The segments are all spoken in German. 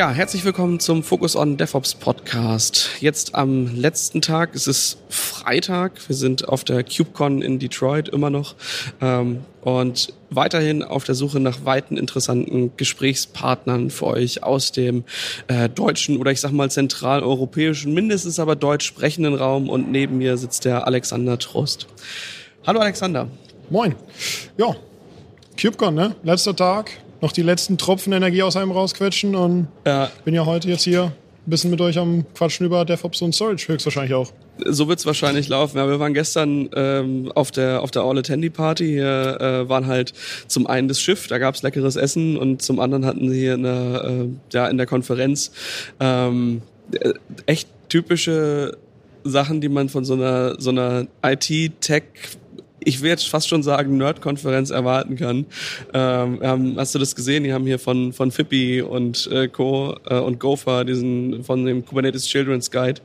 Ja, herzlich willkommen zum Focus on DevOps Podcast. Jetzt am letzten Tag, es ist Freitag, wir sind auf der KubeCon in Detroit immer noch ähm, und weiterhin auf der Suche nach weiten interessanten Gesprächspartnern für euch aus dem äh, deutschen oder ich sag mal zentraleuropäischen, mindestens aber deutsch sprechenden Raum und neben mir sitzt der Alexander Trost. Hallo Alexander. Moin. Ja, KubeCon, ne? Letzter Tag noch die letzten Tropfen Energie aus einem rausquetschen und ja. bin ja heute jetzt hier ein bisschen mit euch am Quatschen über DevOps und Storage höchstwahrscheinlich auch. So wird's wahrscheinlich laufen. Ja, wir waren gestern ähm, auf der auf der All Attendee Party. Hier äh, waren halt zum einen das Schiff, da gab's leckeres Essen und zum anderen hatten sie hier eine, äh, ja in der Konferenz ähm, äh, echt typische Sachen, die man von so einer so einer IT-Tech ich will jetzt fast schon sagen, Nerd-Konferenz erwarten kann. Ähm, hast du das gesehen? Die haben hier von, von Fippi und äh, Co. Äh, und Gopher, diesen von dem Kubernetes Children's Guide,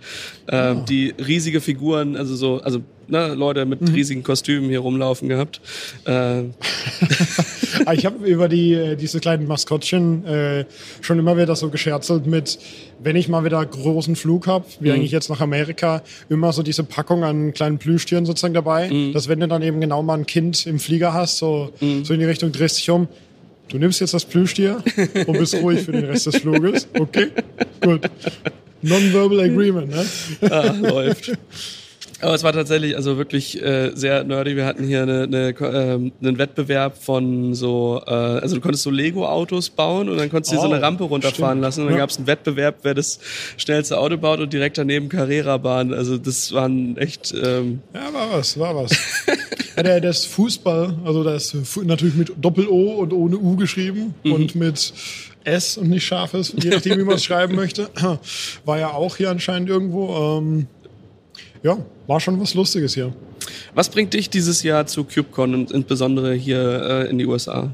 äh, oh. die riesige Figuren, also so, also ne, Leute mit mhm. riesigen Kostümen hier rumlaufen gehabt. Äh. ich habe über die äh, diese kleinen Maskottchen äh, schon immer wieder so gescherzelt mit, wenn ich mal wieder großen Flug hab, wie mhm. eigentlich jetzt nach Amerika, immer so diese Packung an kleinen Plüschtieren sozusagen dabei, mhm. dass wenn du dann eben genau mal ein Kind im Flieger hast, so, mhm. so in die Richtung drehst dich um, du nimmst jetzt das Plüschtier und bist ruhig für den Rest des Fluges. Okay, gut. Non-verbal agreement, ne? Ah, läuft. Aber es war tatsächlich also wirklich äh, sehr nerdy. Wir hatten hier eine, eine, äh, einen Wettbewerb von so, äh, also du konntest so Lego-Autos bauen und dann konntest du oh, so eine oh, Rampe runterfahren stimmt. lassen und dann ja. gab es einen Wettbewerb, wer das schnellste Auto baut und direkt daneben Carrera-Bahn. Also das waren echt... Ähm ja, war was, war was. ja, der, das Fußball, also das natürlich mit Doppel-O und ohne U geschrieben mhm. und mit S und nicht scharfes, je nachdem, wie man es schreiben möchte, war ja auch hier anscheinend irgendwo. Ähm, ja, war schon was Lustiges hier. Was bringt dich dieses Jahr zu KubeCon und insbesondere hier äh, in die USA?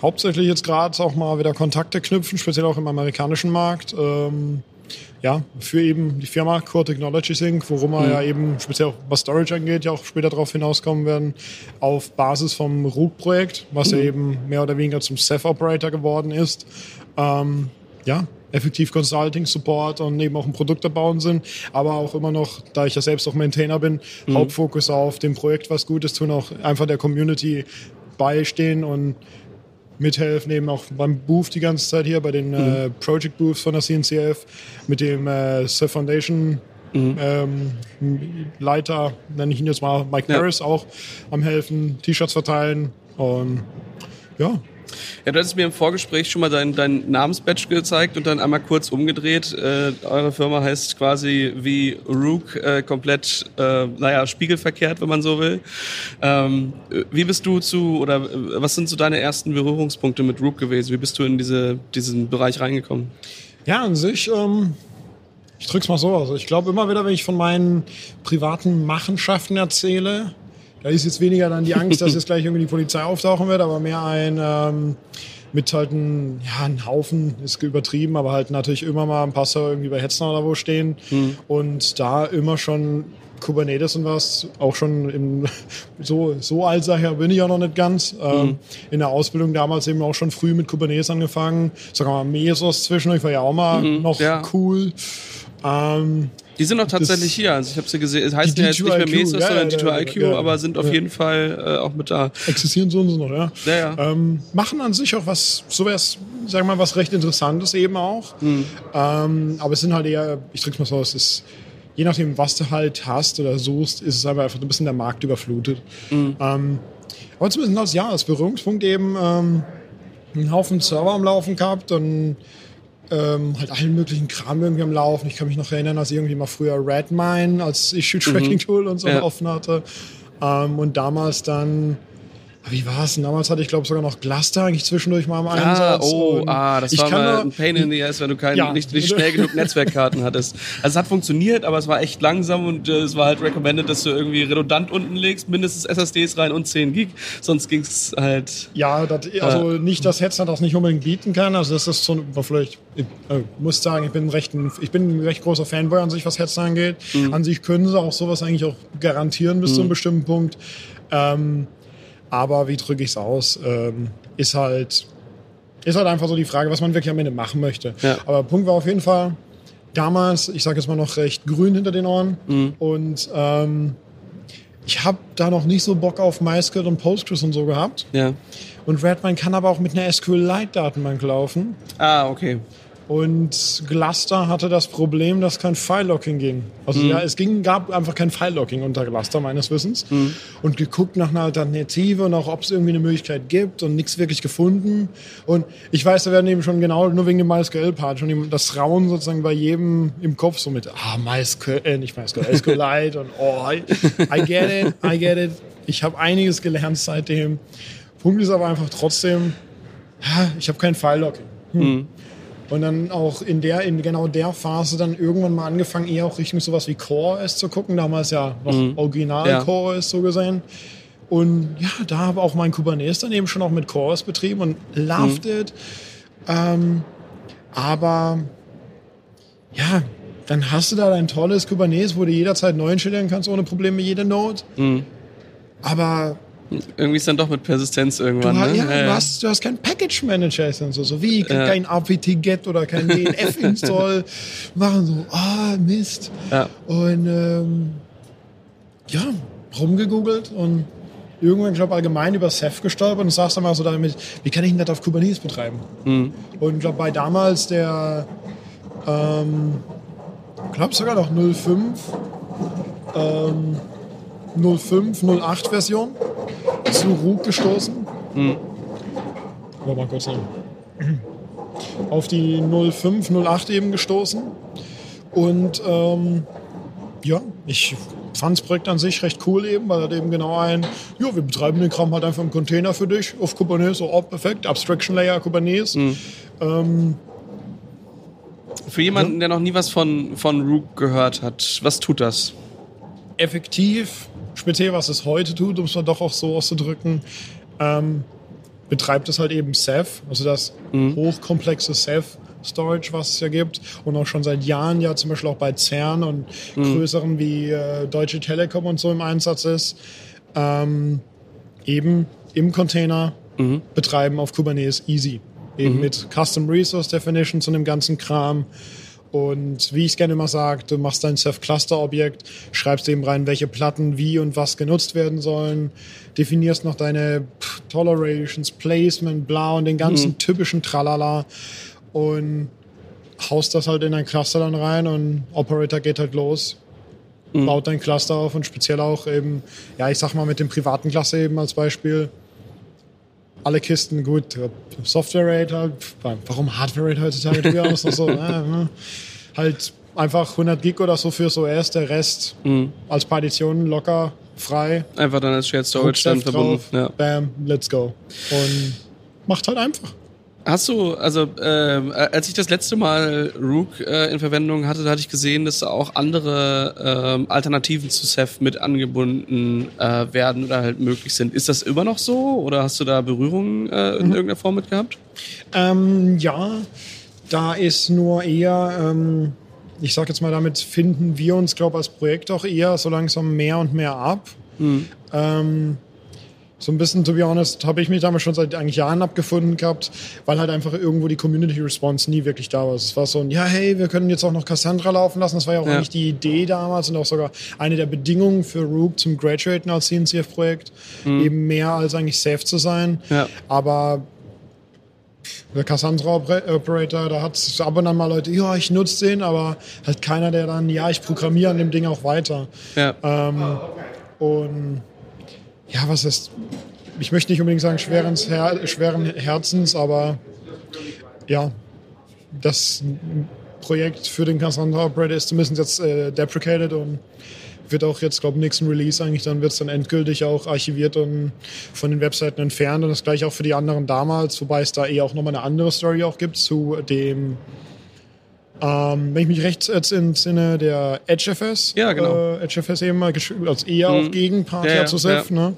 Hauptsächlich jetzt gerade auch mal wieder Kontakte knüpfen, speziell auch im amerikanischen Markt. Ähm, ja, für eben die Firma Core Technologies Inc., worum wir mhm. ja eben speziell auch was Storage angeht, ja auch später darauf hinauskommen werden, auf Basis vom RUG-Projekt, was mhm. ja eben mehr oder weniger zum Ceph-Operator geworden ist. Ähm, ja, effektiv Consulting, Support und eben auch ein Produkt erbauen sind, aber auch immer noch, da ich ja selbst auch Maintainer bin, mhm. Hauptfokus auf dem Projekt was Gutes tun, auch einfach der Community beistehen und mithelfen, eben auch beim Booth die ganze Zeit hier, bei den mhm. äh, Project Booths von der CNCF, mit dem äh, Surf Foundation Mhm. Ähm, Leiter, nenne ich ihn jetzt mal, Mike ja. Harris, auch am helfen, T-Shirts verteilen und ja, ja, du hattest mir im Vorgespräch schon mal dein, dein Namensbadge gezeigt und dann einmal kurz umgedreht. Äh, eure Firma heißt quasi wie Rook, äh, komplett, äh, naja, spiegelverkehrt, wenn man so will. Ähm, wie bist du zu, oder äh, was sind so deine ersten Berührungspunkte mit Rook gewesen? Wie bist du in diese, diesen Bereich reingekommen? Ja, an sich, ähm, ich drück's mal so aus. Ich glaube immer wieder, wenn ich von meinen privaten Machenschaften erzähle, da ist jetzt weniger dann die Angst, dass jetzt gleich irgendwie die Polizei auftauchen wird, aber mehr ein ähm, mit halt ein, ja, ein Haufen, ist übertrieben, aber halt natürlich immer mal ein Passer irgendwie bei Hetzner oder wo stehen mhm. und da immer schon Kubernetes und was, auch schon im, so, so alt sag ich, bin ich ja noch nicht ganz. Ähm, mhm. in der Ausbildung damals eben auch schon früh mit Kubernetes angefangen. Sogar mal Mesos zwischendurch war ja auch mal mhm, noch ja. cool. Ähm, die sind auch tatsächlich hier. Also ich habe sie gesehen. Es heißt ja jetzt nicht mehr Mesos, ja, sondern ja, D2IQ, ja, aber sind auf jeden Fall äh, auch mit da. Existieren so und so noch, ja. ja, ja. Ähm, machen an sich auch was, so wär's, sagen wir mal, was recht Interessantes eben auch. Mhm. Ähm, aber es sind halt eher, ich drück's mal so, es ist, je nachdem, was du halt hast oder suchst, ist es einfach ein bisschen der Markt überflutet. Mhm. Ähm, aber zumindest als ja, als Berührungspunkt eben ähm, einen Haufen Server am Laufen gehabt und ähm, halt allen möglichen Kram irgendwie am Laufen. Ich kann mich noch erinnern, als ich irgendwie mal früher Redmine als Issue-Tracking-Tool mhm. und so ja. offen hatte. Ähm, und damals dann wie war es denn? Damals hatte ich, glaube sogar noch Cluster eigentlich zwischendurch mal im Einsatz. Ah, oh, ah, das war mal ein Pain in the ass, wenn du kein, ja. nicht, nicht schnell genug Netzwerkkarten hattest. Also es hat funktioniert, aber es war echt langsam und äh, es war halt recommended, dass du irgendwie redundant unten legst, mindestens SSDs rein und 10 Gig, sonst ging es halt... Ja, das, also äh, nicht, dass Hetzner das nicht unbedingt bieten kann, also das ist so, vielleicht, ich äh, muss sagen, ich bin, recht ein, ich bin ein recht großer Fanboy an sich, was Hetzner angeht. Mhm. An sich können sie auch sowas eigentlich auch garantieren bis mhm. zu einem mhm. bestimmten Punkt. Ähm, aber wie drücke ich es aus? Ähm, ist halt ist halt einfach so die Frage, was man wirklich am Ende machen möchte. Ja. Aber Punkt war auf jeden Fall, damals, ich sage jetzt mal noch recht grün hinter den Ohren. Mhm. Und ähm, ich habe da noch nicht so Bock auf MySQL und Postgres und so gehabt. Ja. Und Redmine kann aber auch mit einer SQLite-Datenbank laufen. Ah, okay. Und Gluster hatte das Problem, dass kein File-Locking ging. Also ja, es ging, gab einfach kein File-Locking unter Gluster meines Wissens. Und geguckt nach einer Alternative und auch, ob es irgendwie eine Möglichkeit gibt und nichts wirklich gefunden. Und ich weiß, da werden eben schon genau nur wegen dem MySQL-Part schon das Rauen sozusagen bei jedem im Kopf so mit, ah, MySQL, äh, nicht MySQL, SQLite und oh, I, I get it, I get it. Ich habe einiges gelernt seitdem. Punkt ist aber einfach trotzdem, ich habe kein File-Locking. Hm. Und dann auch in der, in genau der Phase dann irgendwann mal angefangen, eher auch Richtung sowas wie CoreOS zu gucken. Damals ja noch original Ja. CoreOS so gesehen. Und ja, da habe auch mein Kubernetes dann eben schon auch mit CoreOS betrieben und loved it. Ähm, aber ja, dann hast du da dein tolles Kubernetes, wo du jederzeit neu installieren kannst, ohne Probleme, jede Node. Aber Irgendwie ist dann doch mit Persistenz Du, irgendwann, hast, ne? ja, du, hast, du hast keinen Package Manager und so, so wie Ja. kein apt-get oder kein dnf-install machen so, ah Mist. Ja. Und ähm, ja, rumgegoogelt und irgendwann, glaube allgemein über Ceph gestolpert und sagst dann mal so damit, wie kann ich denn das auf Kubernetes betreiben? Mhm. Und glaube bei damals der, ähm, glaube sogar noch 05, ähm, 05, 08 Version zu Root gestoßen. Warte mal kurz noch. Auf die 05, 08 eben gestoßen. Und ähm, ja, ich fand das Projekt an sich recht cool eben, weil er eben genau ein, ja, wir betreiben den Kram halt einfach im Container für dich auf Kubernetes, so, oh, perfekt, Abstraction Layer Kubernetes. Ähm, Für jemanden, der noch nie was von, von Rook gehört hat, was tut das? effektiv, speziell was es heute tut, um es mal doch auch so auszudrücken, ähm, betreibt es halt eben Ceph, also das hochkomplexe Ceph. Storage, was es ja gibt und auch schon seit Jahren ja zum Beispiel auch bei CERN und größeren wie äh, Deutsche Telekom und so im Einsatz ist, ähm, eben im Container betreiben auf Kubernetes easy. Eben mit Custom Resource Definition zu dem ganzen Kram. Und wie ich es gerne immer sage, du machst dein Ceph-Cluster-Objekt, schreibst eben rein, welche Platten wie und was genutzt werden sollen, definierst noch deine Tolerations, Placement, bla und den ganzen typischen Tralala und haust das halt in dein Cluster dann rein und Operator geht halt los, baut dein Cluster auf und speziell auch eben, ja, ich sag mal mit dem privaten Cluster eben als Beispiel, alle Kisten gut. Software Rate halt, warum Hardware Rate heutzutage? Auch noch so, äh, halt einfach 100 Gig oder so fürs OS, der Rest als Partition locker, frei. Einfach dann als Shared Storage dann verbunden. drauf, Ja. bam, let's go. Und macht halt einfach. Hast du, also ähm, als ich das letzte Mal Rook äh, in Verwendung hatte, da hatte ich gesehen, dass auch andere ähm, Alternativen zu Ceph mit angebunden äh, werden oder halt möglich sind. Ist das immer noch so oder hast du da Berührungen äh, Mhm. in irgendeiner Form mit gehabt? Ähm, ja, da ist nur eher, ähm, ich sag jetzt mal, damit finden wir uns, glaube als Projekt auch eher so langsam mehr und mehr ab. Ähm, so ein bisschen, to be honest, habe ich mich damals schon seit eigentlich Jahren abgefunden gehabt, weil halt einfach irgendwo die Community Response nie wirklich da war. Es war so ein, ja, hey, wir können jetzt auch noch Cassandra laufen lassen. Das war ja auch Ja. eigentlich die Idee damals und auch sogar eine der Bedingungen für Rook zum Graduaten als CNCF-Projekt, eben mehr als eigentlich safe zu sein. Ja. Aber der Cassandra Oper- Operator, da hat es ab und an mal Leute, ja, ich nutze den, aber halt keiner, der dann, ja, ich programmiere an dem Ding auch weiter. Ja. Ähm, und ja, was ist, ich möchte nicht unbedingt sagen schweren, Her schweren Herzens, aber ja, das Projekt für den Cassandra Operator ist zumindest jetzt äh, deprecated und wird auch jetzt, glaube ich, nächsten Release eigentlich, dann wird es dann endgültig auch archiviert und von den Webseiten entfernt und das gleiche auch für die anderen damals, wobei es da eher auch nochmal eine andere Story auch gibt zu dem, ähm, wenn ich mich recht jetzt entsinne, der EdgeFS. Ja, genau. Äh, EdgeFS eben mal als eher auch Gegenpart Ja, ja, ja, zu Ceph, ne?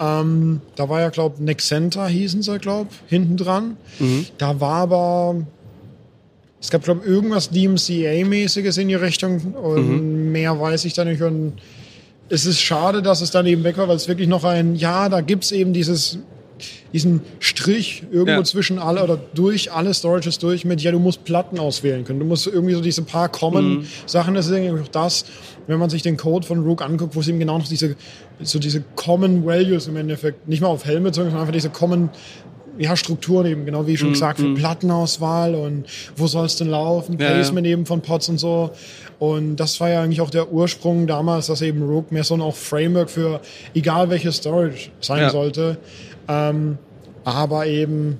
Ähm, da war ja, glaube ich, Nexenta hießen sie, glaube hinten dran. Da war aber, es gab, glaube ich, irgendwas DMCA-mäßiges in die Richtung und mehr weiß ich da nicht. Und es ist schade, dass es dann eben weg war, weil es wirklich noch ein, ja, da gibt's eben dieses, diesen Strich irgendwo ja. zwischen alle oder durch alle Storages durch mit, ja, du musst Platten auswählen können. Du musst irgendwie so diese paar Common mhm. Sachen, das ist irgendwie auch das, wenn man sich den Code von Rook anguckt, wo es eben genau noch diese, so diese Common Values im Endeffekt, nicht mal auf Helme bezogen, sondern einfach diese Common ja, Strukturen eben, genau wie ich schon mm, gesagt, für mm. Plattenauswahl und wo soll es denn laufen, ja, Placement ja. eben von Pods und so. Und das war ja eigentlich auch der Ursprung damals, dass eben Rogue mehr so ein auch Framework für egal welche Storage sein ja. sollte. Ähm, aber eben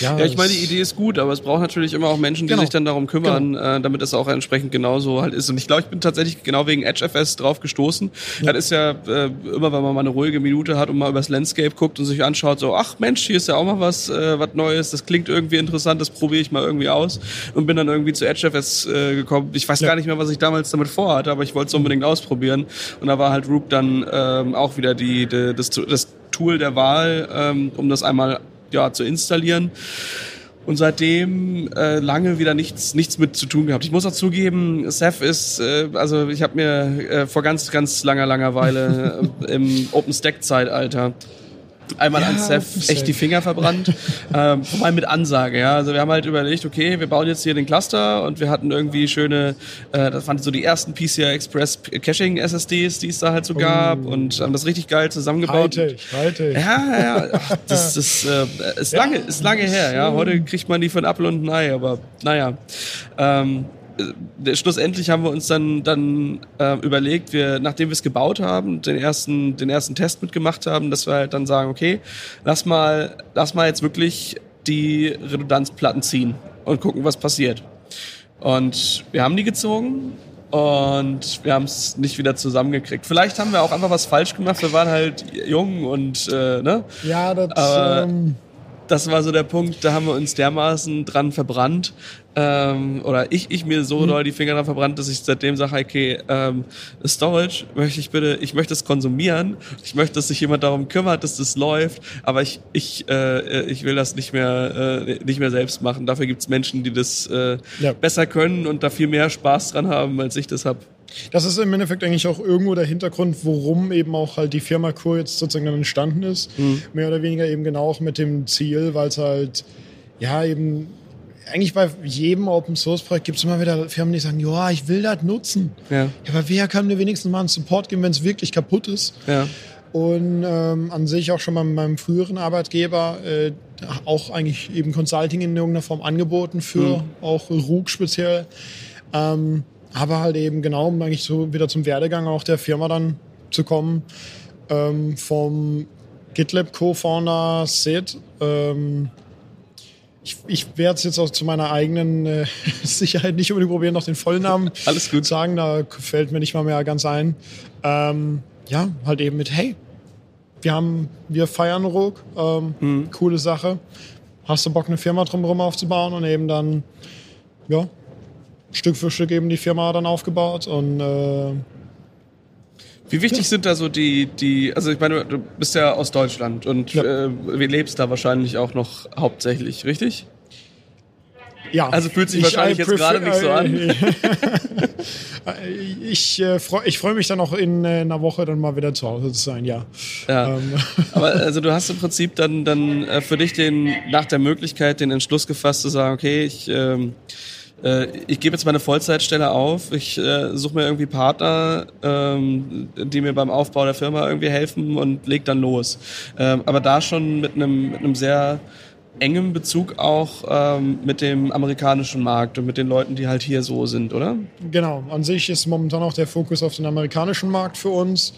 ja, ja, ich meine, die Idee ist gut, aber es braucht natürlich immer auch Menschen, die genau. sich dann darum kümmern, genau. äh, damit es auch entsprechend genauso halt ist. Und ich glaube, ich bin tatsächlich genau wegen EdgeFS drauf gestoßen. Ja. Das ist ja äh, immer, wenn man mal eine ruhige Minute hat und mal übers Landscape guckt und sich anschaut, so, ach Mensch, hier ist ja auch mal was, äh, was Neues, das klingt irgendwie interessant, das probiere ich mal irgendwie aus und bin dann irgendwie zu EdgeFS äh, gekommen. Ich weiß ja. gar nicht mehr, was ich damals damit vorhatte, aber ich wollte es unbedingt ausprobieren. Und da war halt Rook dann ähm, auch wieder die, die das, das Tool der Wahl, ähm, um das einmal ja, zu installieren. Und seitdem äh, lange wieder nichts, nichts mit zu tun gehabt. Ich muss auch zugeben, Ceph ist, äh, also ich habe mir äh, vor ganz, ganz langer, langer Weile äh, im OpenStack-Zeitalter einmal ja, an Seth echt die Finger verbrannt. ähm, vor allem mit Ansage, ja. Also wir haben halt überlegt, okay, wir bauen jetzt hier den Cluster und wir hatten irgendwie schöne, äh, das waren so die ersten PCI Express Caching SSDs, die es da halt so gab oh. und haben das richtig geil zusammengebaut. Halte ich. Ja, ja, Ach, das, das äh, ist lange, ist lange her, ja. Heute kriegt man die ein Apfel und ein Ei, aber naja. Ähm, äh, schlussendlich haben wir uns dann, dann äh, überlegt, wir, nachdem wir es gebaut haben, den ersten, den ersten Test mitgemacht haben, dass wir halt dann sagen, okay, lass mal, lass mal jetzt wirklich die Redundanzplatten ziehen und gucken, was passiert. Und wir haben die gezogen und wir haben es nicht wieder zusammengekriegt. Vielleicht haben wir auch einfach was falsch gemacht. Wir waren halt jung und äh, ne. Ja, das. Aber, ähm das war so der Punkt, da haben wir uns dermaßen dran verbrannt, ähm, oder ich, ich mir so mhm. doll die Finger dran verbrannt, dass ich seitdem sage, okay, ähm, Storage möchte ich bitte, ich möchte es konsumieren, ich möchte, dass sich jemand darum kümmert, dass das läuft, aber ich, ich, äh, ich will das nicht mehr, äh, nicht mehr selbst machen. Dafür gibt's Menschen, die das äh, ja. besser können und da viel mehr Spaß dran haben, als ich das hab. Das ist im Endeffekt eigentlich auch irgendwo der Hintergrund, worum eben auch halt die Firma Kur jetzt sozusagen dann entstanden ist. Mhm. Mehr oder weniger eben genau auch mit dem Ziel, weil es halt, ja, eben eigentlich bei jedem Open Source Projekt gibt es immer wieder Firmen, die sagen, ja, ich will das nutzen. Ja. ja. Aber wer kann mir wenigstens mal einen Support geben, wenn es wirklich kaputt ist? Ja. Und ähm, an sich auch schon mal mit meinem früheren Arbeitgeber äh, auch eigentlich eben Consulting in irgendeiner Form angeboten für mhm. auch RUG speziell. Ähm, aber halt eben genau, um eigentlich so wieder zum Werdegang auch der Firma dann zu kommen. Ähm, vom GitLab Co-Founder Sid. Ähm, ich, ich werde es jetzt auch zu meiner eigenen äh, Sicherheit nicht unbedingt probieren, noch den Vollnamen Alles gut. sagen. Da fällt mir nicht mal mehr ganz ein. Ähm, ja, halt eben mit, hey, wir haben, wir feiern Ruck, ähm, mhm. coole Sache. Hast du Bock, eine Firma drumherum aufzubauen und eben dann, ja, Stück für Stück eben die Firma dann aufgebaut und äh, wie wichtig ja. sind da so die, die, also ich meine, du bist ja aus Deutschland und ja. äh, lebst da wahrscheinlich auch noch hauptsächlich, richtig? Ja. Also fühlt sich wahrscheinlich jetzt gerade nicht so an. ich äh, freue ich freu mich dann auch in äh, einer Woche dann mal wieder zu Hause zu sein, ja. ja. Ähm. Aber also du hast im Prinzip dann, dann äh, für dich den, nach der Möglichkeit den Entschluss gefasst zu sagen, okay, ich, ähm, äh, ich gebe jetzt meine Vollzeitstelle auf, ich äh, suche mir irgendwie Partner, ähm, die mir beim Aufbau der Firma irgendwie helfen und leg dann los. Ähm, aber da schon mit einem mit einem sehr engem Bezug auch ähm, mit dem amerikanischen Markt und mit den Leuten, die halt hier so sind, oder? Genau. An sich ist momentan auch der Fokus auf den amerikanischen Markt für uns,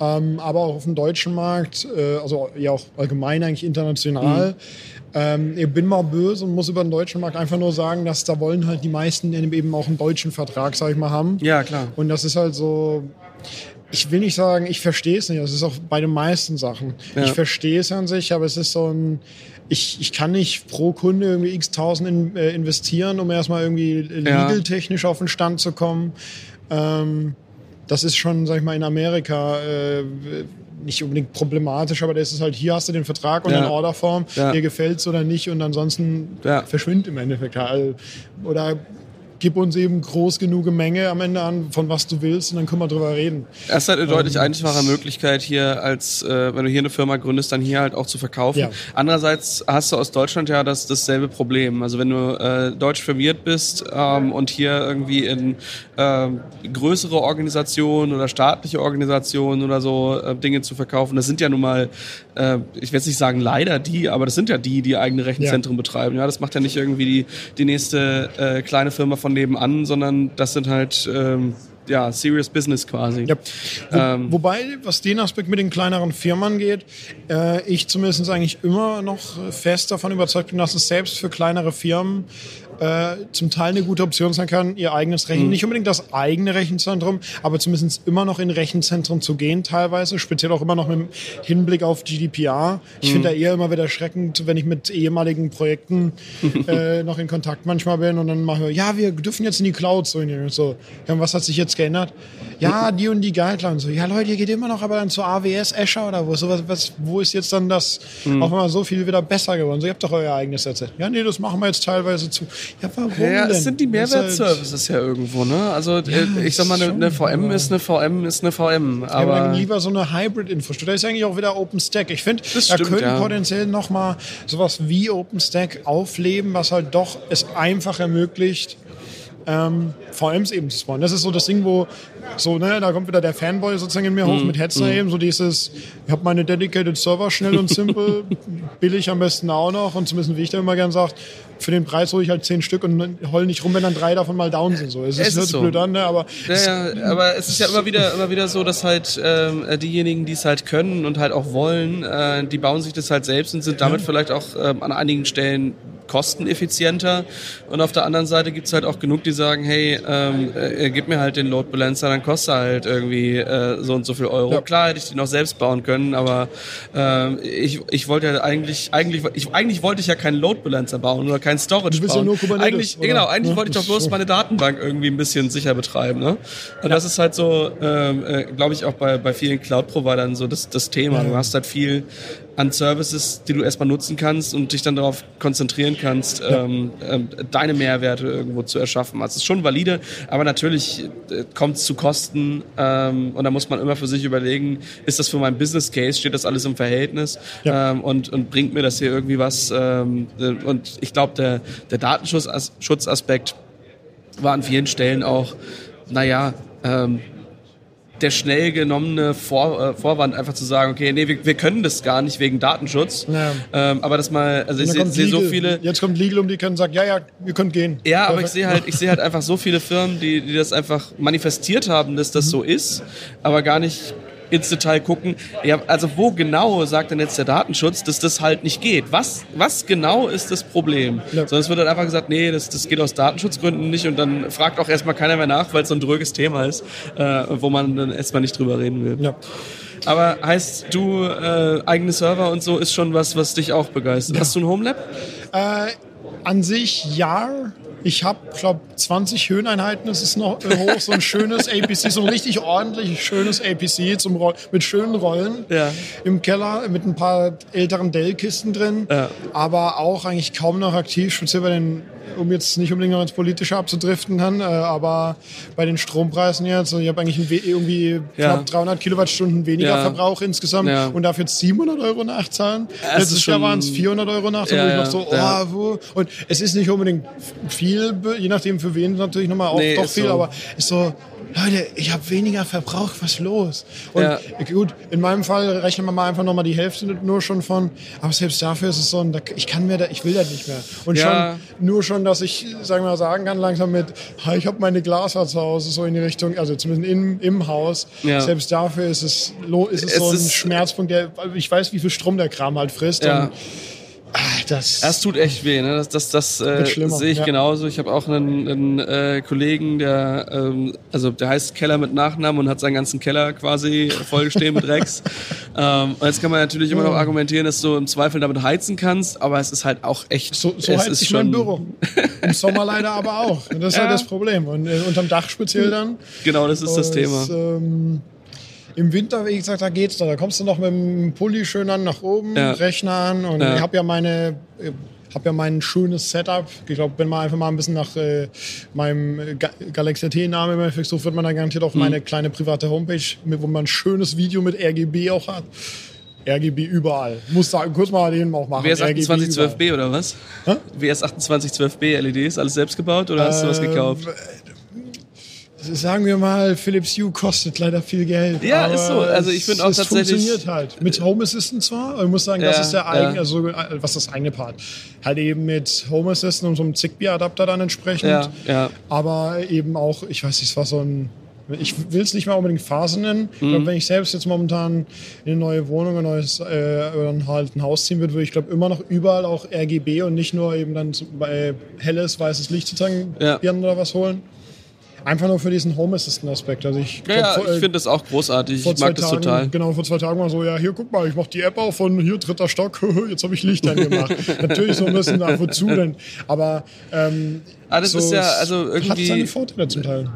ähm, aber auch auf den deutschen Markt, äh, also ja auch allgemein eigentlich international. Mhm. Ähm, ich bin mal böse und muss über den deutschen Markt einfach nur sagen, dass da wollen halt die meisten eben auch einen deutschen Vertrag, sag ich mal, haben. Ja, klar. Und das ist halt so, ich will nicht sagen, ich verstehe es nicht. Das ist auch bei den meisten Sachen. Ja. Ich verstehe es an sich, aber es ist so ein, ich, ich kann nicht pro Kunde irgendwie x tausend in, äh, investieren, um erstmal irgendwie legal-technisch auf den Stand zu kommen. Ähm, das ist schon, sag ich mal, in Amerika äh, nicht unbedingt problematisch, aber das ist halt, hier hast du den Vertrag und ja. in Orderform, ja. dir gefällt's oder nicht und ansonsten ja. verschwindet im Endeffekt halt. Oder gib uns eben groß genug Menge am Ende an, von was du willst und dann können wir drüber reden. Es ist halt eine deutlich ähm, einfache Möglichkeit hier als, äh, wenn du hier eine Firma gründest, dann hier halt auch zu verkaufen. Ja. Andererseits hast du aus Deutschland ja das, dasselbe Problem. Also wenn du äh, deutsch firmiert bist ähm, und hier irgendwie in äh, größere Organisationen oder staatliche Organisationen oder so äh, Dinge zu verkaufen, das sind ja nun mal, äh, ich will jetzt nicht sagen leider die, aber das sind ja die, die eigene Rechenzentren ja. betreiben. Ja, das macht ja nicht irgendwie die, die nächste äh, kleine Firma von nebenan, sondern das sind halt ähm, ja, Serious Business quasi. Ja. Wo, ähm, wobei, was den Aspekt mit den kleineren Firmen geht, äh, ich zumindest eigentlich immer noch fest davon überzeugt bin, dass es selbst für kleinere Firmen äh, zum Teil eine gute Option sein kann, ihr eigenes Rechen, mhm. nicht unbedingt das eigene Rechenzentrum, aber zumindest immer noch in Rechenzentren zu gehen teilweise, speziell auch immer noch mit Hinblick auf GDPR. Ich mhm. finde da eher immer wieder erschreckend, wenn ich mit ehemaligen Projekten äh, noch in Kontakt manchmal bin und dann mache ich, ja, wir dürfen jetzt in die Cloud so, so. Ja, was hat sich jetzt geändert? Ja, die und die Guidelines. So, ja, Leute, ihr geht immer noch aber dann zu AWS, Azure oder wo. So, was, was, wo ist jetzt dann das mhm. auch mal so viel wieder besser geworden? So, ihr habt doch euer eigenes Set. Ja, nee, das machen wir jetzt teilweise zu. Ja, warum ja, es sind die Mehrwertservices ja irgendwo, ne? Also ja, äh, ich sag mal, eine, eine VM ist eine VM ist eine VM. Aber, ja, lieber so eine Hybrid-Infrastruktur. Da ist eigentlich auch wieder OpenStack. Ich finde, da könnte ja. potenziell nochmal sowas wie OpenStack aufleben, was halt doch es einfach ermöglicht, ähm, VMs eben zu spawnen. Das ist so das Ding, wo so, ne, da kommt wieder der Fanboy sozusagen in mir hoch mm, mit Hetzner mm. eben, so dieses, ich habe meine dedicated Server schnell und simpel, billig am besten auch noch und zumindest, wie ich da immer gern sage, für den Preis hole ich halt zehn Stück und heul nicht rum, wenn dann drei davon mal down sind. So. Es, es ist, hört so. blöd an, ne? aber... Ja, ja, aber es ist ja immer wieder, immer wieder so, dass halt ähm, diejenigen, die es halt können und halt auch wollen, äh, die bauen sich das halt selbst und sind damit ja. vielleicht auch ähm, an einigen Stellen kosteneffizienter. Und auf der anderen Seite gibt es halt auch genug, die sagen, hey, ähm, äh, gib mir halt den Load Balancer, dann kostet er halt irgendwie äh, so und so viel Euro. Ja. Klar hätte ich den auch selbst bauen können, aber äh, ich, ich wollte ja eigentlich, eigentlich, ich, eigentlich wollte ich ja keinen Load Balancer bauen oder keinen Storage du bist bauen. Ja nur Kubernetes, eigentlich, oder? genau, eigentlich ja. wollte ich doch bloß meine Datenbank irgendwie ein bisschen sicher betreiben. Ne? Und das ist halt so, ähm, äh, glaube ich, auch bei, bei vielen Cloud-Providern so das, das Thema. Du hast halt viel an Services, die du erstmal nutzen kannst und dich dann darauf konzentrieren kannst, ja. ähm, ähm, deine Mehrwerte irgendwo zu erschaffen. Also es ist schon valide, aber natürlich äh, kommt es zu Kosten ähm, und da muss man immer für sich überlegen, ist das für mein Business Case, steht das alles im Verhältnis ja. ähm, und, und bringt mir das hier irgendwie was? Ähm, und ich glaube, der, der Datenschutzaspekt war an vielen Stellen auch, naja, ähm, der schnell genommene Vor, äh, Vorwand, einfach zu sagen, okay, nee, wir, wir können das gar nicht wegen Datenschutz. Ja. Ähm, aber das mal, also ich sehe seh so viele. Jetzt kommt Legal um die können sagen, ja, ja, ihr könnt gehen. Ja, aber ich sehe halt, ich sehe halt einfach so viele Firmen, die, die das einfach manifestiert haben, dass das mhm. so ist, aber gar nicht ins Detail gucken. Ja, also wo genau sagt denn jetzt der Datenschutz, dass das halt nicht geht? Was, was genau ist das Problem? Ja. Sondern es wird dann einfach gesagt, nee, das, das geht aus Datenschutzgründen nicht und dann fragt auch erstmal keiner mehr nach, weil es so ein dröges Thema ist, äh, wo man dann erstmal nicht drüber reden will. Ja. Aber heißt du, äh, eigene Server und so ist schon was, was dich auch begeistert. Ja. Hast du ein Homelab? Äh, an sich ja. Ich habe, glaube 20 Höheneinheiten. Das ist noch äh, hoch. So ein schönes APC, so ein richtig ordentlich schönes APC zum Roll mit schönen Rollen ja. im Keller mit ein paar älteren Dell-Kisten drin. Ja. Aber auch eigentlich kaum noch aktiv, speziell bei den um jetzt nicht unbedingt noch ins Politische abzudriften kann, äh, aber bei den Strompreisen jetzt, also ich habe eigentlich irgendwie ja. knapp 300 Kilowattstunden weniger ja. Verbrauch insgesamt ja. und dafür jetzt 700 Euro nachzahlen. Das Letztes Jahr waren es 400 Euro nachzahlen, wo ich noch so, oh, wo? Und es ist nicht unbedingt viel, je nachdem für wen natürlich nochmal auch nee, doch viel, so. aber ist so, Leute, ich habe weniger Verbrauch, was los? Und ja. gut, in meinem Fall rechnen wir mal einfach nochmal die Hälfte nur schon von, aber selbst dafür ist es so, ich kann mir da, ich will das nicht mehr. Und ja. schon, nur schon, dass ich, sagen wir mal, sagen kann langsam mit, ich habe meine Glashaar zu Hause, so in die Richtung, also zumindest im, im Haus. Ja. Selbst dafür ist es, ist es, es so ein Schmerzpunkt, der, ich weiß, wie viel Strom der Kram halt frisst. Und das, das tut echt weh, ne? Das, das, das äh, sehe ich ja. genauso. Ich habe auch einen, einen äh, Kollegen, der ähm, also der heißt Keller mit Nachnamen und hat seinen ganzen Keller quasi vollgestehen mit Drecks. ähm, und jetzt kann man natürlich immer noch argumentieren, dass du im Zweifel damit heizen kannst, aber es ist halt auch echt. So, so heizt sich mein Büro. Im Sommer leider aber auch. Das ist ja. halt das Problem. Und äh, unterm Dach speziell dann. Genau, das ist und, das Thema. Ähm, im Winter, wie gesagt, da geht's da. Da kommst du noch mit dem Pulli schön an nach oben, ja. Rechner an und ja. ich habe ja meine habe ja mein schönes Setup. Ich glaube, wenn man einfach mal ein bisschen nach äh, meinem Ga Galaxy T-Namen im Endeffekt sucht, wird man dann garantiert auf mhm. meine kleine private Homepage, wo man ein schönes Video mit RGB auch hat. RGB überall. Muss da kurz mal den auch machen. WS2812B oder was? Hä? WS2812B LEDs, alles selbst gebaut oder hast du was gekauft? Sagen wir mal, Philips Hue kostet leider viel Geld. Ja, ist so. Also ich finde auch es tatsächlich. funktioniert halt. Mit Home Assistant zwar, aber ich muss sagen, ja, das ist der eigene, ja. also was das eigene Part. Halt eben mit Home Assistant und so einem Zigbee-Adapter dann entsprechend. Ja, ja. Aber eben auch, ich weiß nicht, es war so ein ich will es nicht mal unbedingt Phase nennen. Mhm. Ich glaube, wenn ich selbst jetzt momentan in eine neue Wohnung, ein neues äh, halt ein Haus ziehen würde, würde ich glaube immer noch überall auch RGB und nicht nur eben dann bei helles weißes Licht sozusagen ja. Oder was holen. Einfach nur für diesen Home Assistant Aspekt. Also ich, ja, ja, ich finde das auch großartig. Ich mag Tagen, das total. Genau, vor zwei Tagen war so, ja, hier guck mal, ich mache die App auf von hier dritter Stock, jetzt habe ich Licht angemacht. Natürlich so ein bisschen nach wozu denn. Aber ähm, ah, das so, ist ja also irgendwie hat seine Vorteile zum Teil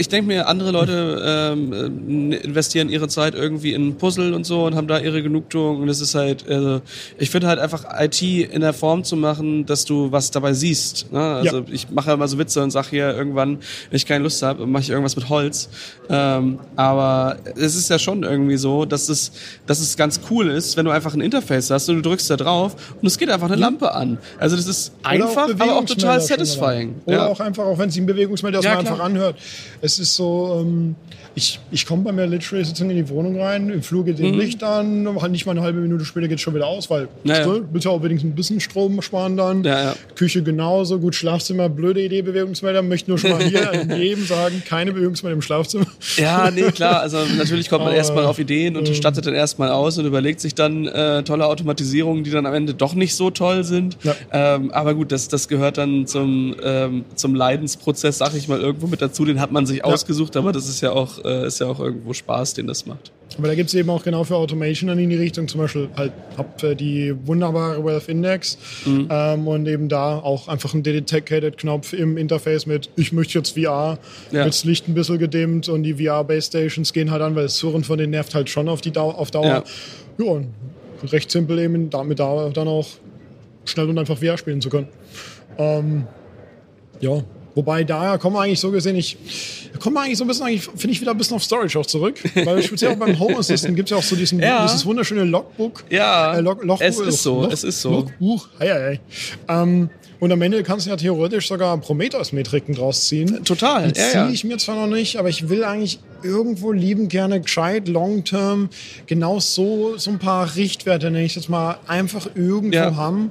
ich denke mir, andere Leute ähm, investieren ihre Zeit irgendwie in Puzzle und so und haben da ihre Genugtuung. Und es ist halt, also ich finde halt einfach IT in der Form zu machen, dass du was dabei siehst. Ne? Also ja. ich mache immer so Witze und sage hier irgendwann, wenn ich keine Lust habe, mache ich irgendwas mit Holz. Ähm, aber es ist ja schon irgendwie so, dass es, dass es ganz cool ist, wenn du einfach ein Interface hast und du drückst da drauf und es geht einfach eine Lampe an. Also das ist einfach, auch aber auch total satisfying. Oder ja. auch einfach, auch wenn es ein Bewegungsmelder ja, einfach anhört. Es ist so, ähm, ich, ich komme bei mir literally sozusagen in die Wohnung rein, im Flur geht mhm. Licht an, halt nicht mal eine halbe Minute später geht es schon wieder aus, weil naja. du willst ja auch wenigstens ein bisschen Strom sparen dann. Ja, ja. Küche genauso, gut, Schlafzimmer, blöde Idee, Bewegungsmelder. Möchte nur schon mal hier jedem sagen, keine Bewegungsmelder im Schlafzimmer. Ja, nee, klar. Also natürlich kommt man erstmal auf Ideen und ähm, stattet dann erstmal aus und überlegt sich dann äh, tolle Automatisierungen, die dann am Ende doch nicht so toll sind. Ja. Ähm, aber gut, das, das gehört dann zum, ähm, zum Leidensprozess, sag ich mal, irgendwo mit dazu. Den hat man sich ausgesucht, aber das ist ja auch, äh, ist ja auch irgendwo Spaß, den das macht. Aber da gibt es eben auch genau für Automation dann in die Richtung, zum Beispiel halt hab äh, die wunderbare Wealth Index mhm. ähm, und eben da auch einfach ein dedicated Knopf im Interface mit ich möchte jetzt VR, ja. wird das Licht ein bisschen gedimmt und die VR Base Stations gehen halt an, weil das Surren von denen nervt halt schon auf die Dauer. Auf Dauer. Ja. ja, und recht simpel eben damit da dann auch schnell und einfach VR spielen zu können. Ähm, ja, Wobei da kommen wir eigentlich so gesehen, ich kommen wir eigentlich so ein bisschen, finde ich wieder ein bisschen auf Storage auch zurück. Weil speziell auch beim Home Assistant gibt es ja auch so diesen, ja. dieses wunderschöne Logbook. Ja, äh, Log, Log, es ist so, Log, es ist so. Logbuch, hey, hey. Ähm, und am Ende kannst du ja theoretisch sogar Prometheus-Metriken draus ziehen. Total. Die ziehe ja, ich mir zwar noch nicht, aber ich will eigentlich irgendwo lieben gerne gescheit, long-term, genau so, so ein paar Richtwerte, nenne ich jetzt mal, einfach irgendwo haben.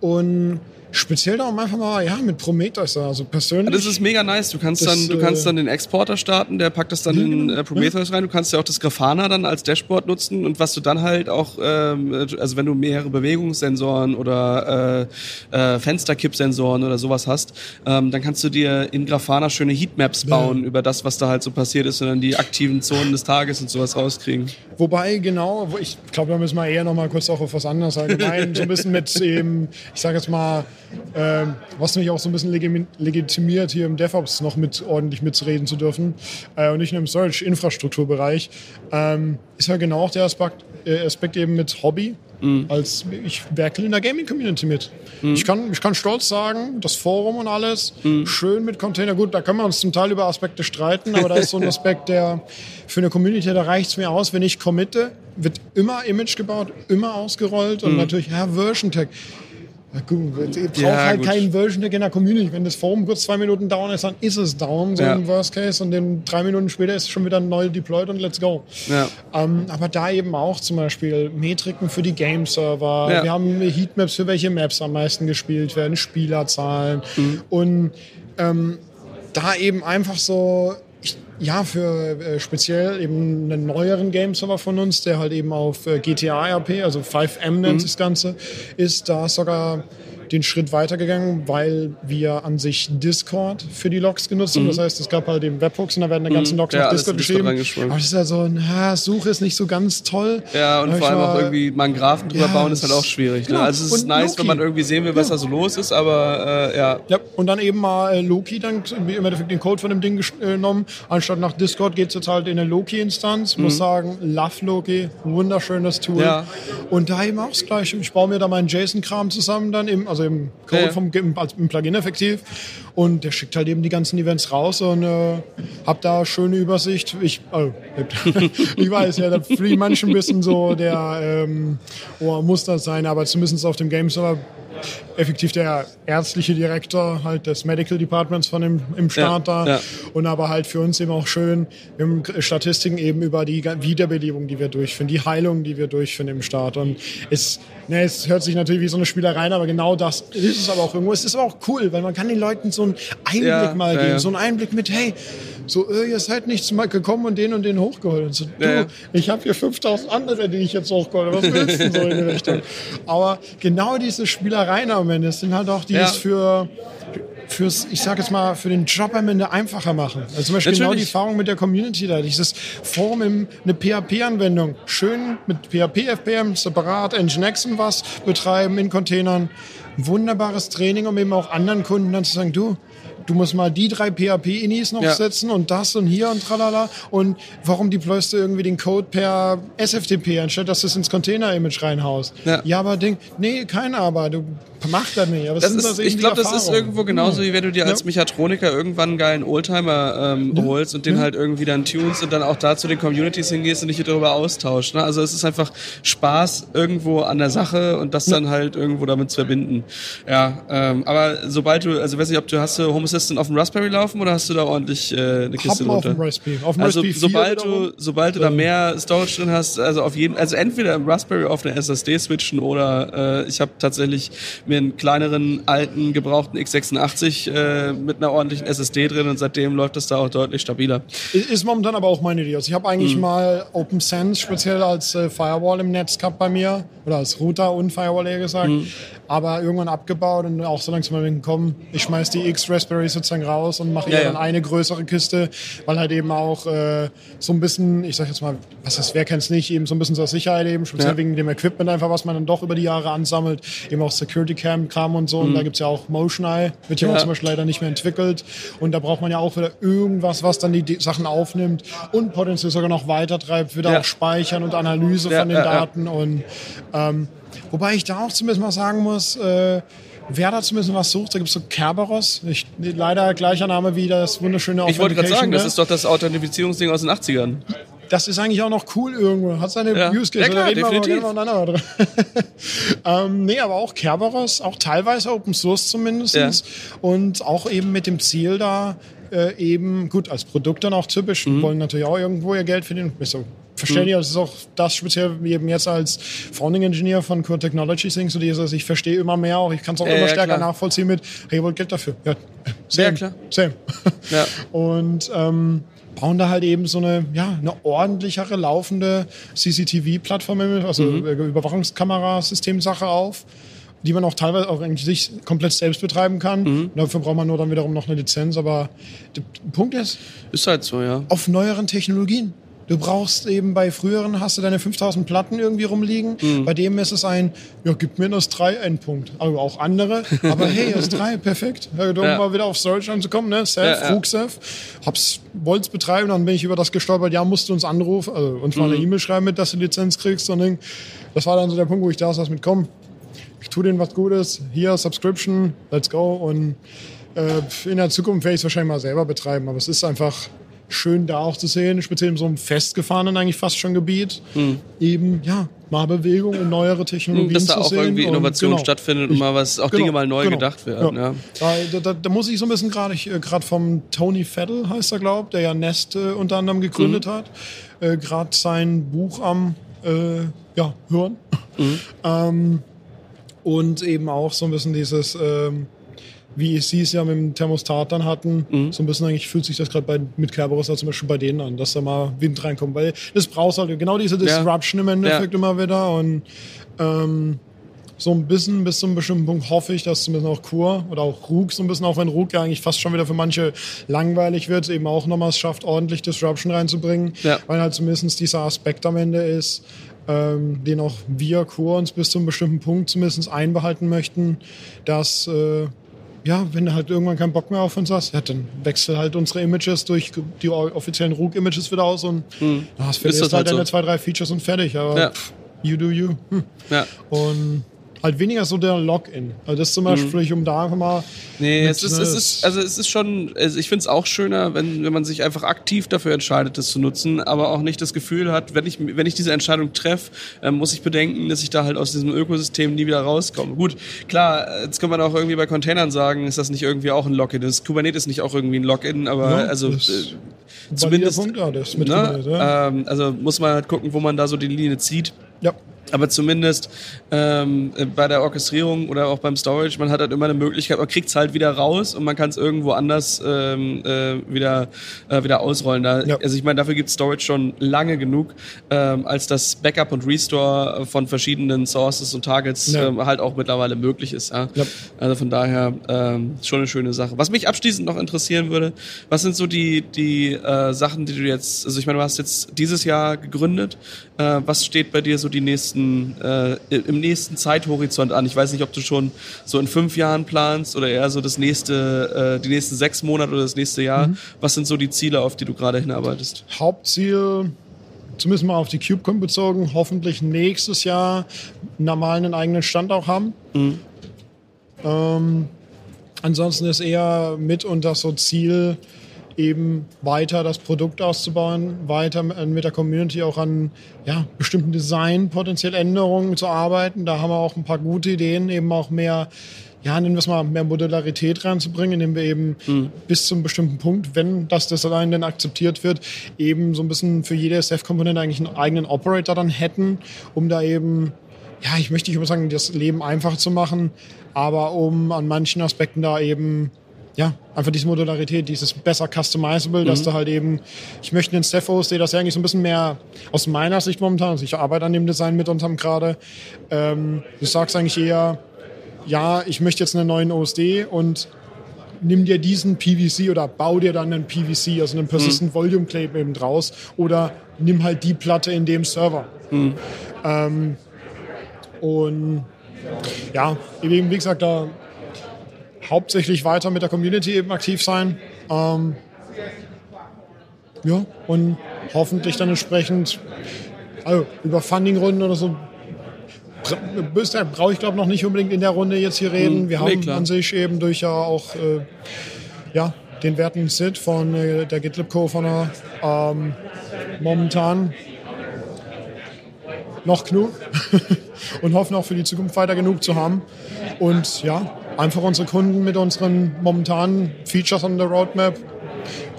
Und speziell darum einfach mal, ja, mit Prometheus, also persönlich. Das ist mega nice. Du kannst das, dann, du kannst äh, dann den Exporter starten, der packt das dann in genau. äh, Prometheus rein. Du kannst ja auch das Grafana dann als Dashboard nutzen und was du dann halt auch, ähm, also wenn du mehrere Bewegungssensoren oder äh, äh, Fensterkippsensoren oder sowas hast, ähm, dann kannst du dir in Grafana schöne Heatmaps bauen ja. über das, was da halt so passiert ist und dann die aktiven Zonen des Tages und sowas rauskriegen. Wobei, genau, ich glaube, da müssen wir eher noch mal kurz auch auf was anderes allgemein, so ein bisschen mit eben, ich sage jetzt mal, ähm, was mich auch so ein bisschen legitimiert, hier im DevOps noch mit ordentlich mitzureden zu dürfen äh, und nicht nur im Storage-Infrastrukturbereich, ähm, ist ja genau auch der Aspekt, äh, Aspekt eben mit Hobby. Mhm. Als ich werke in der Gaming-Community mit. Mhm. Ich, kann, ich kann stolz sagen, das Forum und alles, mhm. schön mit Container. Gut, da können wir uns zum Teil über Aspekte streiten, aber da ist so ein Aspekt, der für eine Community, da reicht es mir aus, wenn ich committe, wird immer Image gebaut, immer ausgerollt und mhm. natürlich, ja, Version Tag. Ja, gut, ihr braucht ja, halt gut. keinen Version in der Community. Wenn das Forum kurz zwei Minuten down ist, dann ist es down, so ja. im Worst Case. Und dann drei Minuten später ist es schon wieder neu deployed und let's go. Ja. Ähm, aber da eben auch zum Beispiel Metriken für die Game-Server. Wir haben Heatmaps, für welche Maps am meisten gespielt werden, Spielerzahlen. Mhm. Und ähm, da eben einfach so ja, für äh, speziell eben einen neueren Game-Server von uns, der halt eben auf äh, GTA RP, also 5M nennt mhm. das Ganze, ist da sogar den Schritt weitergegangen, weil wir an sich Discord für die Logs genutzt haben. Mhm. Das heißt, es gab halt eben Webhooks und da werden die ganzen mhm. Logs ja, auf Discord geschrieben. Aber das ist ja so, na, Suche ist nicht so ganz toll. Ja, und vor allem auch irgendwie mal einen Graphen drüber ja, bauen ist halt auch schwierig. Ne? Genau. Ne? Also es ist und nice, Loki. wenn man irgendwie sehen will, was ja. da so los ist, aber äh, ja. Ja, und dann eben mal äh, Loki, dann im Endeffekt den Code von dem Ding äh, genommen. Anstatt nach Discord geht es jetzt halt in eine Loki-Instanz. Mhm. Muss sagen, Love Loki, wunderschönes Tool. Ja. Und da eben auch das Gleiche. Ich baue mir da meinen JSON-Kram zusammen dann im also im Code Ja, ja. vom im, als- im Plugin effektiv. Und der schickt halt eben die ganzen Events raus und äh, hab da schöne Übersicht. Ich, oh, ich weiß ja, da fliegen manche ein bisschen so der, ähm, oh, muss das sein, aber zumindest auf dem Game Server effektiv der ärztliche Direktor halt des Medical Departments von dem im Staat Ja, da ja. und aber halt für uns eben auch schön wir haben Statistiken eben über die Wiederbelebung, die wir durchführen, die Heilung, die wir durchführen im Staat und es, ne, es hört sich natürlich wie so eine Spielerei an, aber genau das ist es aber auch irgendwo. Es ist aber auch cool, weil man kann den Leuten so einen Einblick Ja, mal geben, so einen Einblick mit, hey, so, äh, ihr seid nicht mal gekommen und den und den hochgeholt. Und so, du, Ja, ich habe hier 5000 andere, die ich jetzt hochgeholt habe. Was willst du denn so in die Richtung? Aber genau diese Spielereien am Ende das sind halt auch die Ja. es für fürs, ich sag jetzt mal, für den Job am Ende einfacher machen. Also zum Beispiel genau die Natürlich. Erfahrung mit der Community da. Dieses Forum, im, eine PHP-Anwendung, schön mit PHP, FPM, separat, Nginx und was betreiben in Containern. Wunderbares Training, um eben auch anderen Kunden dann zu sagen, du, du musst mal die drei PHP-Inis noch Ja. setzen und das und hier und tralala. Und warum deployst du irgendwie den Code per SFTP, anstatt dass du es ins Container-Image reinhaust? Ja. aber Ding, nee, keiner aber, du mach das nicht. Aber Das sind ist, das eben ich glaube, das ist irgendwo genauso, wie wenn du dir als Ja. Mechatroniker irgendwann einen geilen Oldtimer ähm, holst und den halt irgendwie dann tunst und dann auch da zu den Communities hingehst und dich darüber austauschst. Ne? Also es ist einfach Spaß irgendwo an der Sache und das dann halt irgendwo damit zu verbinden. Ja, ähm, aber sobald du, also weiß nicht, ob du hast du Home Assistant auf dem Raspberry laufen oder hast du da ordentlich äh, eine Kiste Hab auf drunter? dem Raspberry. Auf dem also Raspberry 4 sobald du, sobald du da mehr Storage drin hast, also auf jeden, also entweder im Raspberry auf eine SSD switchen oder äh, ich habe tatsächlich mir einen kleineren alten gebrauchten x86 äh, mit einer ordentlichen SSD drin und seitdem läuft das da auch deutlich stabiler. Ist momentan aber auch meine Idee. Also ich habe Mhm. eigentlich mal OpenSense speziell als äh, Firewall im Netz gehabt bei mir oder als Router und Firewall eher gesagt, Mhm. aber irgendwann abgebaut und auch so langsam mal gekommen. Ich schmeiß die X Raspberry sozusagen raus und mache Ja, ja. dann eine größere Kiste, weil halt eben auch äh, so ein bisschen, ich sag jetzt mal, was ist, wer kennt's nicht, eben so ein bisschen zur Sicherheit eben, speziell Ja. wegen dem Equipment einfach, was man dann doch über die Jahre ansammelt, eben auch Security Cam Kram und so. Und da gibt's ja auch Motion Eye, wird ja, Mhm. Auch zum Beispiel leider nicht mehr entwickelt. Und da braucht man ja auch wieder irgendwas, was dann die Sachen aufnimmt und potenziell sogar noch weitertreibt, wieder Ja. auch Speichern und Analyse von den. Daten. Und ähm, wobei ich da auch zumindest mal sagen muss, äh, wer da zumindest was sucht, da gibt's so Kerberos. Ich, leider gleicher Name wie das wunderschöne Ich wollte gerade sagen, Authentication, das ne? ist doch das Authentifizierungsding aus den 80ern. Das ist eigentlich auch noch cool irgendwo. Hat seine Ja. Use Case. Ja, klar, da reden wir aber definitiv. drüber. ähm, nee, aber auch Kerberos, auch teilweise Open Source zumindest. Ja. Und auch eben mit dem Ziel da, äh, eben, gut, als Produkt dann auch typisch, Mhm. wollen natürlich auch irgendwo ihr Geld verdienen. Ist so verständlich, das ist auch das speziell eben jetzt als Founding Engineer von Core Technology Things, so dieses, ich verstehe immer mehr auch, ich kann es auch Ja, immer ja, stärker klar. nachvollziehen mit, hey, wollt Geld dafür. Ja, same, Ja, klar. Same. Ja. Und ähm, bauen da halt eben so eine, ja, eine ordentlichere laufende CCTV-Plattform, also Mhm. äh, Überwachungskamerasystemsache auf, die man auch teilweise auch eigentlich sich komplett selbst betreiben kann. Mhm. Dafür braucht man nur dann wiederum noch eine Lizenz. Aber der Punkt ist, Ist halt so, ja. auf neueren Technologien. Du brauchst eben bei früheren hast du deine 5000 Platten irgendwie rumliegen. Mhm. Bei dem ist es ein, ja, gib mir das 3 Endpunkt. Also auch andere. Aber hey, das 3, perfekt. Ja, um Ja. mal wieder auf Storage anzukommen, ne? Self, Ja, ja. Rugself. Hab's, wollt's betreiben, dann bin ich über das gestolpert, ja, musst du uns anrufen, also uns mal eine Mhm. E-Mail schreiben mit, dass du Lizenz kriegst. Und das war dann so der Punkt, wo ich da saß mit, komm, ich tu denen was Gutes, hier, Subscription, let's go. Und äh, in der Zukunft werde ich es wahrscheinlich mal selber betreiben, aber es ist einfach schön da auch zu sehen, speziell in so einem festgefahrenen eigentlich fast schon Gebiet, eben, ja, mal Bewegung und neuere Technologien Hm. Dass da auch sehen. irgendwie und Innovation genau. stattfindet und mal was, auch Genau, Dinge mal neu genau. gedacht werden. Ja. Da, da, da, da muss ich so ein bisschen gerade äh, gerade vom Tony Feddle heißt er glaubt, der ja Nest äh, unter anderem gegründet hat, äh, gerade sein Buch am äh, ja, hören ähm, und eben auch so ein bisschen dieses ähm, wie sie es ja mit dem Thermostat dann hatten, Mhm. so ein bisschen eigentlich fühlt sich das gerade mit Kerberos ja zum Beispiel bei denen an, dass da mal Wind reinkommt, weil das brauchst halt genau diese Ja. Disruption im Endeffekt Ja. immer wieder und ähm, so ein bisschen bis zu einem bestimmten Punkt hoffe ich, dass zumindest auch Kur oder auch Rug so ein bisschen, auch wenn Rug ja eigentlich fast schon wieder für manche langweilig wird, eben auch nochmal es schafft, ordentlich Disruption reinzubringen, Ja. weil halt zumindest dieser Aspekt am Ende ist, ähm, den auch wir Kur uns bis zu einem bestimmten Punkt zumindest einbehalten möchten, dass äh, ja, wenn du halt irgendwann keinen Bock mehr auf uns hast, ja, dann wechsel halt unsere Images durch die offiziellen RUG-Images wieder aus und mhm. hast Ist verlierst halt halt deine so. zwei, drei Features und fertig. Aber Ja. pff, you do you. Hm. Ja. Und halt weniger so der Login. Also das zum Beispiel, mhm. um da einfach mal. Nee, es ist, es ist, also es ist schon, also ich finde es auch schöner, wenn, wenn man sich einfach aktiv dafür entscheidet, das zu nutzen, aber auch nicht das Gefühl hat, wenn ich, wenn ich diese Entscheidung treffe, äh, muss ich bedenken, dass ich da halt aus diesem Ökosystem nie wieder rauskomme. Gut, klar, jetzt kann man auch irgendwie bei Containern sagen, ist das nicht irgendwie auch ein Login? Ist Kubernetes nicht auch irgendwie ein Login, aber ja, also äh, zumindest. Punkt, ja, ne? ähm, also muss man halt gucken, wo man da so die Linie zieht. Ja. Aber zumindest ähm, bei der Orchestrierung oder auch beim Storage, man hat halt immer eine Möglichkeit, man kriegt es halt wieder raus und man kann es irgendwo anders ähm, äh, wieder, äh, wieder ausrollen. Da, ja. Also ich meine, dafür gibt Storage schon lange genug, ähm, als das Backup und Restore von verschiedenen Sources und Targets ja. ähm, halt auch mittlerweile möglich ist. Ja? ja. Also von daher ähm, schon eine schöne Sache. Was mich abschließend noch interessieren würde, was sind so die, die äh, Sachen, die du jetzt, also ich meine, du hast jetzt dieses Jahr gegründet. Äh, was steht bei dir so die nächsten nächsten, äh, im nächsten Zeithorizont an? Ich weiß nicht, ob du schon so in fünf Jahren planst oder eher so das nächste, äh, die nächsten sechs Monate oder das nächste Jahr. Mhm. Was sind so die Ziele, auf die du gerade hinarbeitest? Hauptziel, zumindest mal auf die CubeCon bezogen, hoffentlich nächstes Jahr normal einen eigenen Stand auch haben. Mhm. Ähm, ansonsten ist eher mit und das so Ziel, eben weiter das Produkt auszubauen, weiter mit der Community auch an ja, bestimmten Design potenziell Änderungen zu arbeiten. Da haben wir auch ein paar gute Ideen, eben auch mehr ja, nennen wir es mal, mehr Modularität reinzubringen, indem wir eben mhm. bis zum bestimmten Punkt, wenn das Design dann akzeptiert wird, eben so ein bisschen für jede SF-Komponente eigentlich einen eigenen Operator dann hätten, um da eben, ja, ich möchte nicht sagen, das Leben einfach zu machen, aber um an manchen Aspekten da eben ja, einfach diese Modularität, dieses besser customizable, mhm. dass du halt eben, ich möchte einen Steph OSD, das ja eigentlich so ein bisschen mehr aus meiner Sicht momentan, also ich arbeite an dem Design mit unserem gerade, ähm, du sagst eigentlich eher, ja, ich möchte jetzt einen neuen OSD und nimm dir diesen PVC oder bau dir dann einen PVC, also einen Persistent mhm. Volume Claim eben draus oder nimm halt die Platte in dem Server. Mhm. Ähm, und ja, wie gesagt, da hauptsächlich weiter mit der Community eben aktiv sein. Ähm, ja, und hoffentlich dann entsprechend also über Fundingrunden oder so brauche ich glaube noch nicht unbedingt in der Runde jetzt hier reden. Hm, Wir haben klar. an sich eben durch ja auch äh, ja, den werten Sid von äh, der GitLab Co-Founder ähm, momentan noch genug und hoffen auch für die Zukunft weiter genug zu haben. Und ja, einfach unsere Kunden mit unseren momentanen Features on der Roadmap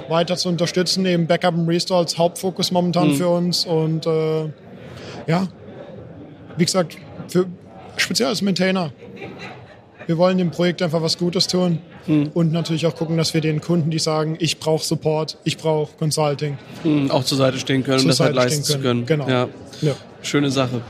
weiter zu unterstützen. Eben Backup und Restore als Hauptfokus momentan mhm. für uns. Und äh, ja, wie gesagt, für, speziell als Maintainer. Wir wollen dem Projekt einfach was Gutes tun mhm. und natürlich auch gucken, dass wir den Kunden, die sagen, ich brauche Support, ich brauche Consulting, mhm, auch zur Seite stehen können und das halt leisten zu können. Genau. Ja. ja. Schöne Sache.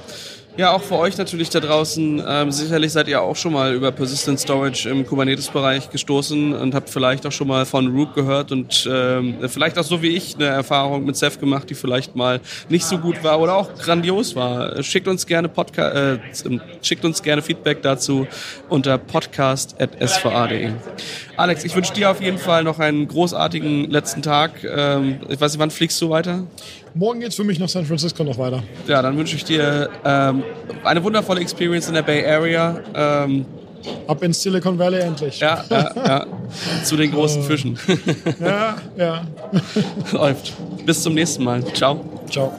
Ja, auch für euch natürlich da draußen. Ähm, sicherlich seid ihr auch schon mal über Persistent Storage im Kubernetes-Bereich gestoßen und habt vielleicht auch schon mal von Root gehört und ähm, vielleicht auch so wie ich eine Erfahrung mit Ceph gemacht, die vielleicht mal nicht so gut war oder auch grandios war. Schickt uns gerne Podcast, äh, schickt uns gerne Feedback dazu unter podcast@sva.de. Alex, ich wünsche dir auf jeden Fall noch einen großartigen letzten Tag. Ähm, ich weiß nicht, wann fliegst du weiter? Morgen geht es für mich nach San Francisco noch weiter. Ja, dann wünsche ich dir ähm, eine wundervolle Experience in der Bay Area. Ähm, Ab ins Silicon Valley endlich. Ja, ja, ja. Zu den großen äh, Fischen. ja, ja. Läuft. Bis zum nächsten Mal. Ciao. Ciao.